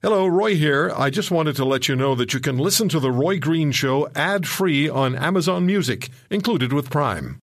Hello, Roy here. I just wanted to let you know that you can listen to The Roy Green Show ad free on Amazon Music, included with Prime.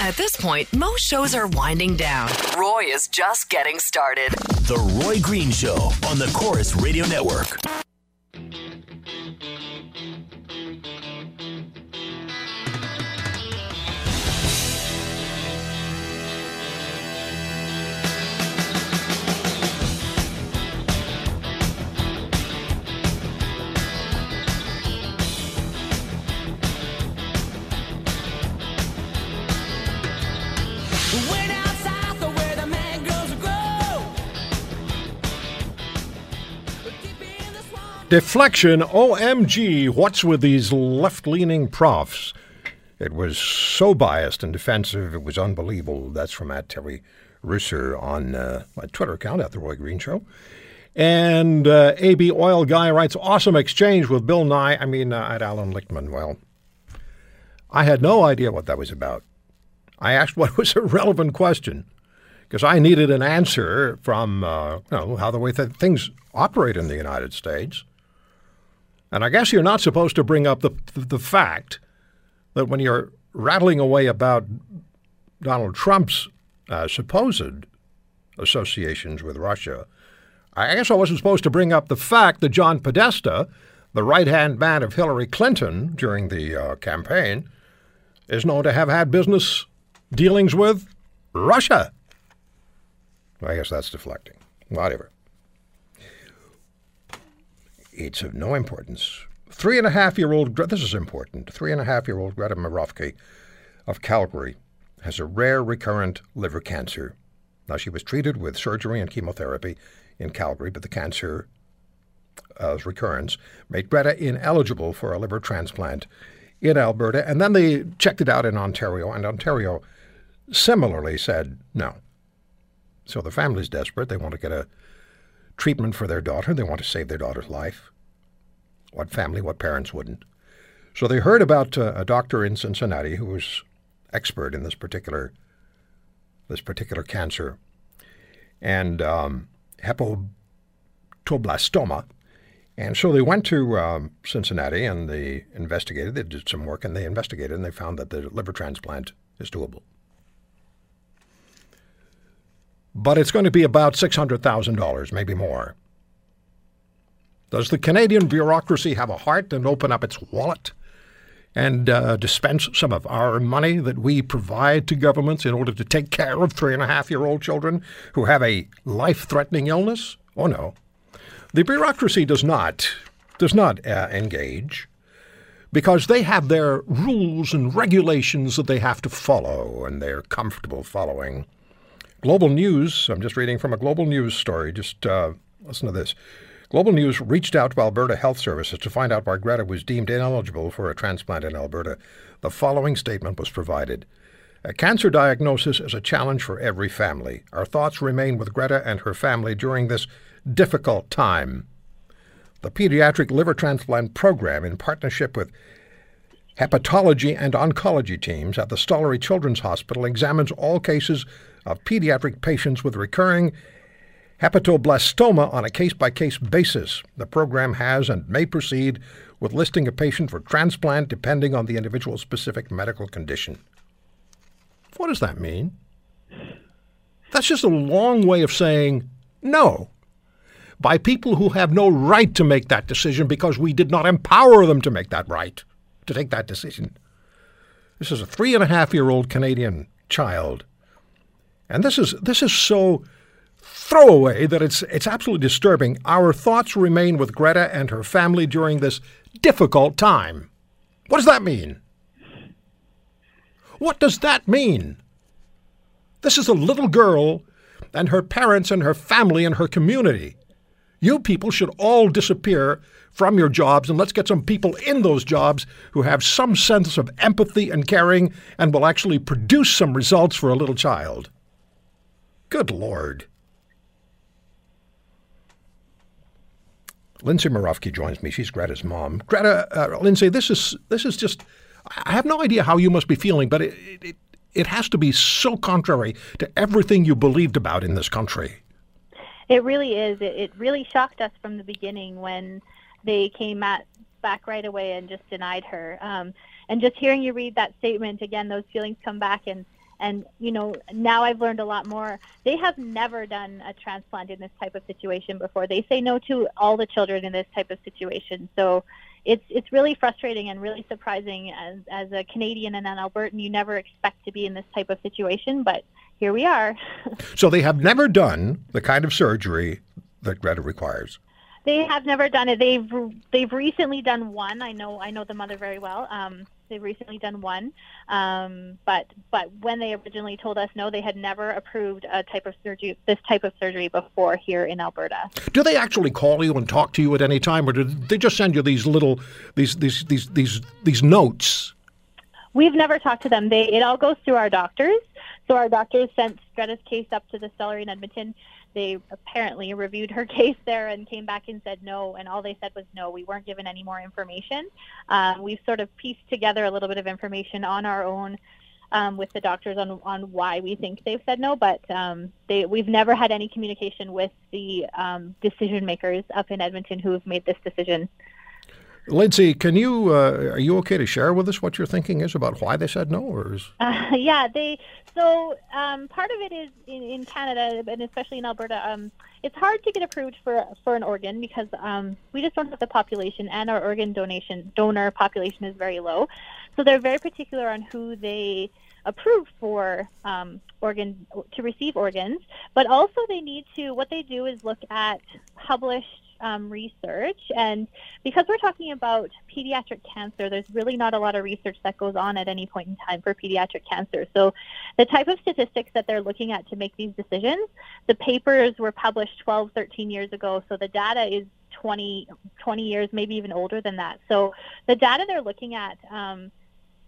At this point, most shows are winding down. Roy is just getting started. The Roy Green Show on the Corus Radio Network. Deflection, OMG, what's with these left leaning profs? It was so biased and defensive, it was unbelievable. That's from at Terry Russer on uh, my Twitter account at The Roy Green Show. And uh, AB Oil Guy writes, awesome exchange with Bill Nye, I mean, uh, at Alan Lichtman. Well, I had no idea what that was about. I asked what was a relevant question because I needed an answer from uh, you know how the way things operate in the United States. And I guess you're not supposed to bring up the the fact that when you're rattling away about Donald Trump's uh, supposed associations with Russia, I guess I wasn't supposed to bring up the fact that John Podesta, the right hand man of Hillary Clinton during the uh, campaign, is known to have had business dealings with Russia. I guess that's deflecting. Whatever. It's of no importance. Three and a half year old, this is important. Three and a half year old Greta Marofsky of Calgary has a rare recurrent liver cancer. Now, she was treated with surgery and chemotherapy in Calgary, but the cancer uh, recurrence made Greta ineligible for a liver transplant in Alberta. And then they checked it out in Ontario, and Ontario similarly said no. So the family's desperate. They want to get a treatment for their daughter. They want to save their daughter's life. What family, what parents wouldn't? So they heard about uh, a doctor in Cincinnati who was expert in this particular this particular cancer and um, hepatoblastoma. And so they went to um, Cincinnati and they investigated. They did some work and they investigated and they found that the liver transplant is doable. But it's going to be about $600,000, maybe more. Does the Canadian bureaucracy have a heart and open up its wallet and uh, dispense some of our money that we provide to governments in order to take care of three and a half year old children who have a life threatening illness? Oh, no. The bureaucracy does not, does not uh, engage because they have their rules and regulations that they have to follow and they're comfortable following. Global News, I'm just reading from a Global News story. Just uh, listen to this. Global News reached out to Alberta Health Services to find out why Greta was deemed ineligible for a transplant in Alberta. The following statement was provided. A cancer diagnosis is a challenge for every family. Our thoughts remain with Greta and her family during this difficult time. The Pediatric Liver Transplant Program, in partnership with hepatology and oncology teams at the Stollery Children's Hospital, examines all cases of pediatric patients with recurring hepatoblastoma on a case by case basis. The program has and may proceed with listing a patient for transplant depending on the individual's specific medical condition. What does that mean? That's just a long way of saying no by people who have no right to make that decision because we did not empower them to make that right, to take that decision. This is a three and a half year old Canadian child. And this is this is so throwaway that it's it's absolutely disturbing. Our thoughts remain with Greta and her family during this difficult time. What does that mean? What does that mean? This is a little girl and her parents and her family and her community. You people should all disappear from your jobs and let's get some people in those jobs who have some sense of empathy and caring and will actually produce some results for a little child. Good Lord. Lindsay Marofsky joins me. She's Greta's mom. Greta, uh, Lindsay, this is this is just. I have no idea how you must be feeling, but it, it it has to be so contrary to everything you believed about in this country. It really is. It, it really shocked us from the beginning when they came at back right away and just denied her. Um, and just hearing you read that statement again, those feelings come back and and you know now I've learned a lot more. They have never done a transplant in this type of situation before. They say no to all the children in this type of situation. So it's it's really frustrating and really surprising as as a Canadian and an Albertan. You never expect to be in this type of situation, but here we are. So they have never done the kind of surgery that Greta requires. They have never done it. They've they've recently done one. I know I know the mother very well. Um, they've recently done one, um, but but when they originally told us no, they had never approved a type of surgery, this type of surgery before here in Alberta. Do they actually call you and talk to you at any time, or do they just send you these little these these these these these notes? We've never talked to them. They it all goes through our doctors. So our doctors sent Greta's case up to the Stollery in Edmonton. They apparently reviewed her case there and came back and said no. And all they said was no. We weren't given any more information. Um, we've sort of pieced together a little bit of information on our own um, with the doctors on on why we think they've said no. But um, they we've never had any communication with the um, decision makers up in Edmonton who have made this decision. Lindsay, can you uh, are you okay to share with us what your thinking is about why they said no, or is Uh, yeah, they. So um, part of it is in, in Canada and especially in Alberta. Um, it's hard to get approved for for an organ because um, we just don't have the population, and our organ donation donor population is very low. So they're very particular on who they approve for um, organ to receive organs. But also they need to. What they do is look at published um, research. And because we're talking about pediatric cancer, there's really not a lot of research that goes on at any point in time for pediatric cancer. So the type of statistics that they're looking at to make these decisions, the papers were published 12, 13 years ago. So the data is 20, 20 years, maybe even older than that. So the data they're looking at um,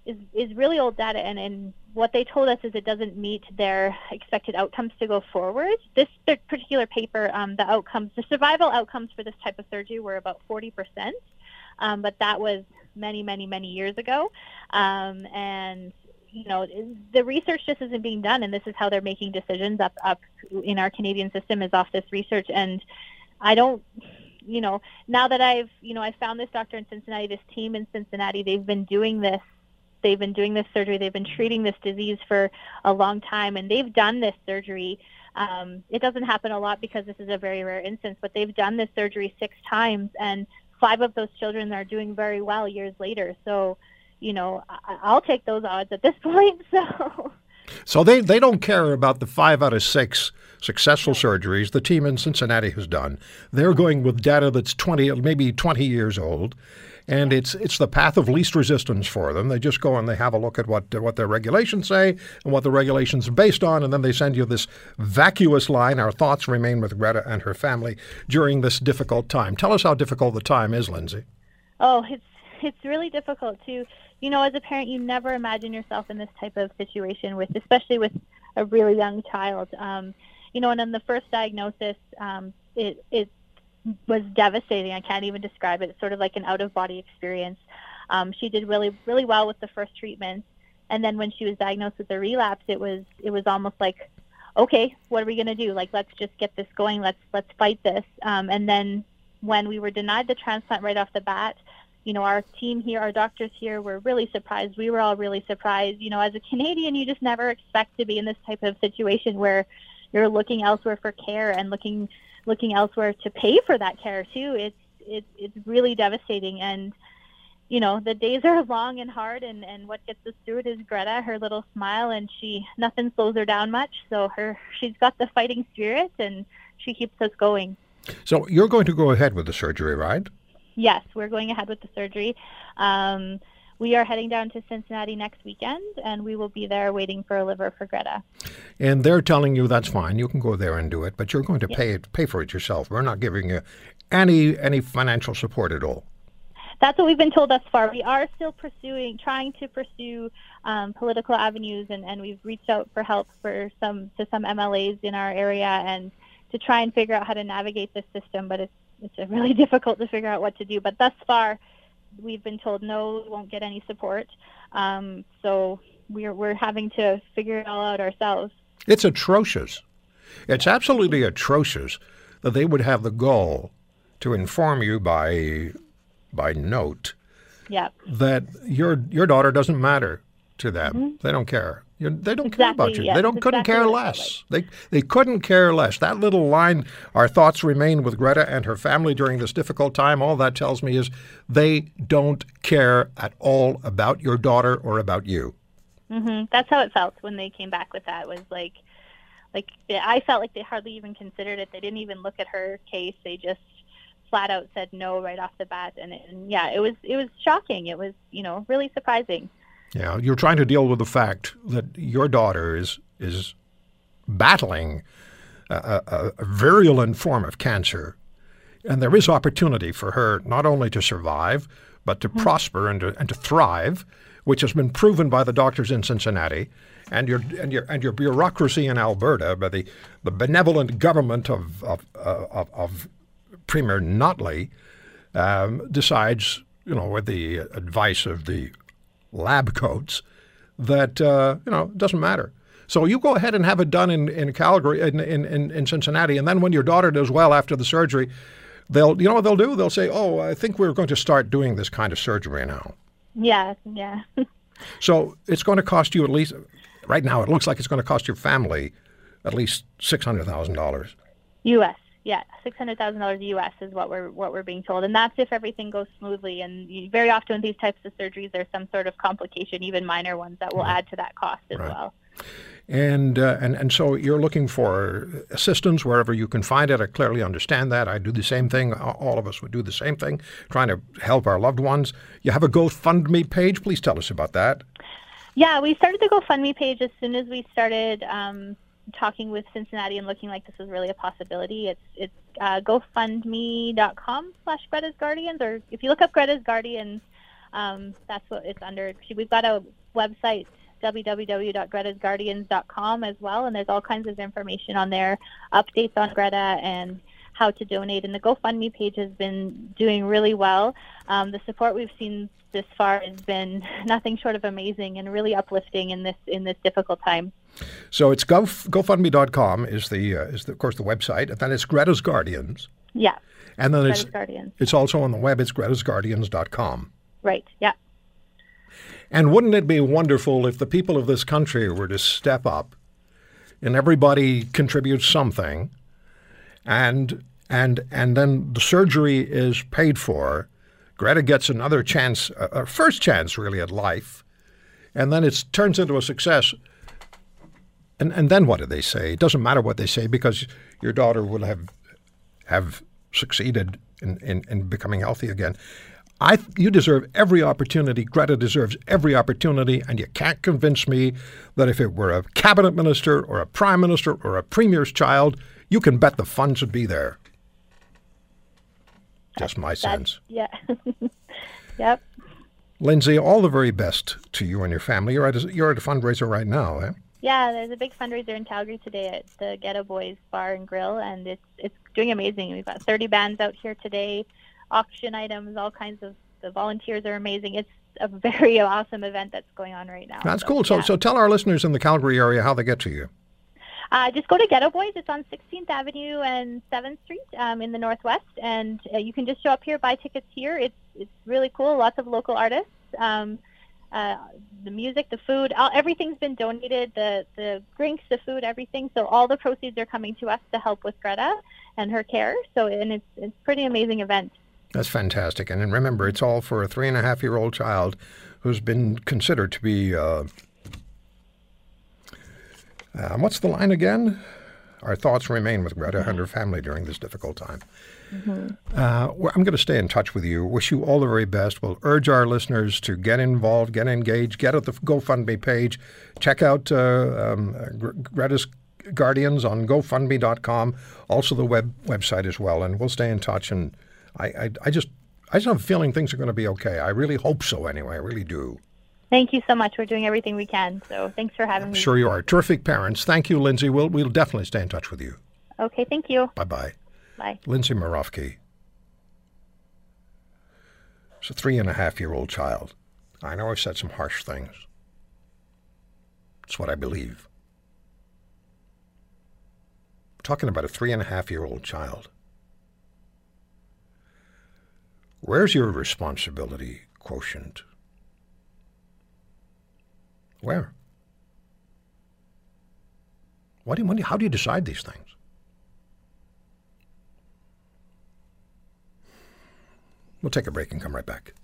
is, is really old data, and, and what they told us is it doesn't meet their expected outcomes to go forward. This particular paper, um, the outcomes, the survival outcomes for this type of surgery were about 40%, um, but that was many, many, many years ago. Um, and you know, the research just isn't being done, and this is how they're making decisions up up in our Canadian system is off this research. And I don't, you know, now that I've, you know, I found this doctor in Cincinnati, this team in Cincinnati, they've been doing this they've been doing this surgery they've been treating this disease for a long time and they've done this surgery. Um, it doesn't happen a lot because this is a very rare instance but they've done this surgery six times and five of those children are doing very well years later. So you know I- i'll take those odds at this point so. So they they don't care about the five out of six successful surgeries the team in Cincinnati has done. They're going with data that's twenty, maybe twenty years old, and it's it's the path of least resistance for them. They just go and they have a look at what what their regulations say and what the regulations are based on, and then they send you this vacuous line. Our thoughts remain with Greta and her family during this difficult time. Tell us how difficult the time is, Lindsay. Oh, it's it's really difficult to, you know, as a parent, you never imagine yourself in this type of situation with, especially with a really young child. Um, you know, and in the first diagnosis, um, it it was devastating. I can't even describe it. It's sort of like an out of body experience. Um, she did really really well with the first treatment, and then when she was diagnosed with a relapse, it was it was almost like, okay, what are we going to do? Like, let's just get this going. Let's let's fight this. Um, and then when we were denied the transplant right off the bat, you know, our team here, our doctors here were really surprised. We were all really surprised. You know, as a Canadian, you just never expect to be in this type of situation where you're looking elsewhere for care and looking looking elsewhere to pay for that care too. It's it's it's really devastating and you know the days are long and hard and and what gets us through it is Greta her little smile and she nothing slows her down much so her she's got the fighting spirit and she keeps us going So you're going to go ahead with the surgery, right? yes we're going ahead with the surgery um, we are heading down to Cincinnati next weekend and we will be there waiting for a liver for Greta And they're telling you that's fine. You can go there and do it, but you're going to pay it, pay for it yourself. We're not giving you any any financial support at all. that's what we've been told thus far. We are still pursuing, trying to pursue um, political avenues, and, and we've reached out for help for some to some MLAs in our area, and to try and figure out how to navigate this system. But it's it's really difficult to figure out what to do. But thus far, we've been told no, we won't get any support. Um, so we're we're having to figure it all out ourselves. It's atrocious. It's absolutely atrocious that they would have the gall to inform you by by note Yeah. that your your daughter doesn't matter to them. They don't care. You, they don't care about Mm-hmm. You. yeah, they don't couldn't exactly care less. They they couldn't care less. That little line, our thoughts remain with Greta and her family during this difficult time. All that tells me is they don't care at all about your daughter or about you. hmm That's how it felt when they came back with that. Was like, like I felt like they hardly even considered it. They didn't even look at her case. They just flat out said no right off the bat. And, and yeah, it was it was shocking. It was you know really surprising. Yeah, you're trying to deal with the fact that your daughter is is battling a, a, a virulent form of cancer, and there is opportunity for her not only to survive but to prosper and to, and to thrive, which has been proven by the doctors in Cincinnati, and your and your and your bureaucracy in Alberta, by the the benevolent government of of uh, of, of Premier Notley, um, decides, you know, with the advice of the lab coats, that uh, you know it doesn't matter. So you go ahead and have it done in, in Calgary, in, in, in, in Cincinnati, and then when your daughter does well after the surgery, they'll you know what they'll do? They'll say, "Oh, I think we're going to start doing this kind of surgery now." Yeah, yeah. So it's going to cost you at least right now. It looks like it's going to cost your family at least six hundred thousand dollars. U.S. Yeah, six hundred thousand dollars U.S. is what we're what we're being told, and that's if everything goes smoothly. And you, very often with these types of surgeries, there's some sort of complication, even minor ones, that will add to that cost as Right. well. And, uh, and and so you're looking for assistance wherever you can find it. I clearly understand that. I do the same thing. All of us would do the same thing, trying to help our loved ones. You have a GoFundMe page. Please tell us about that. Yeah, we started the GoFundMe page as soon as we started um, talking with Cincinnati and looking like this was really a possibility. It's it's uh, GoFundMe.com slash Greta's Guardians, or if you look up Greta's Guardians, um, that's what it's under. We've got a website www.gretasguardians.com as well, and there's all kinds of information on there, updates on Greta and how to donate. And the GoFundMe page has been doing really well. Um, the support we've seen this far has been nothing short of amazing and really uplifting in this in this difficult time. So it's go, GoFundMe.com is the uh, is the, of course the website, and then it's Greta's Guardians, Yeah, and then Greta's it's Guardians. it's also on the web. It's GretasGuardians.com. Right. Yeah. And wouldn't it be wonderful if the people of this country were to step up and everybody contributes something and and and then the surgery is paid for. Greta gets another chance, a a first chance really at life, and then it turns into a success. And and then what do they say? It doesn't matter what they say because your daughter will have have succeeded in, in, in becoming healthy again. I, you deserve every opportunity. Greta deserves every opportunity, and you can't convince me that if it were a cabinet minister or a prime minister or a premier's child, you can bet the funds would be there. Just my That's sense. yeah. yep. Lindsay, all the very best to you and your family. You're at a, you're at a fundraiser right now, eh? Yeah, there's a big fundraiser in Calgary today at the Ghetto Boys Bar and Grill, and it's it's doing amazing. We've got 30 bands out here today, auction items, all kinds of. The volunteers are amazing. It's a very awesome event that's going on right now. That's cool. So, yeah. so tell our listeners in the Calgary area how they get to you. Uh, just go to Ghetto Boys. It's on 16th Avenue and 7th Street um, in the Northwest, and uh, you can just show up here, buy tickets here. It's it's really cool. Lots of local artists. Um, uh, the music, the food, all, everything's been donated. The the drinks, the food, everything. So all the proceeds are coming to us to help with Greta and her care. So and it's it's pretty amazing event. That's fantastic. And then remember, it's all for a three and a half year old child who's been considered to be. Uh, uh, what's the line again? Our thoughts remain with Greta and her family during this difficult time. Uh, well, I'm going to stay in touch with you. Wish you all the very best. We'll urge our listeners to get involved, get engaged, get at the GoFundMe page. Check out uh, um, Greta's Guardians on GoFundMe.com, also the web website as well. And we'll stay in touch. And I, I, I just, I just have a feeling things are going to be okay. I really hope so. Anyway, I really do. Thank you so much. We're doing everything we can. So thanks for having me. Sure, you are terrific parents. Thank you, Lindsay. We'll, we'll definitely stay in touch with you. Okay. Thank you. Bye bye. Bye. Lindsay Marofsky. It's a three and a half year old child. I know I've said some harsh things. It's what I believe. Talking about a three and a half year old child. Where's your responsibility quotient? Where? Why do you, how do you decide these things? We'll take a break and come right back.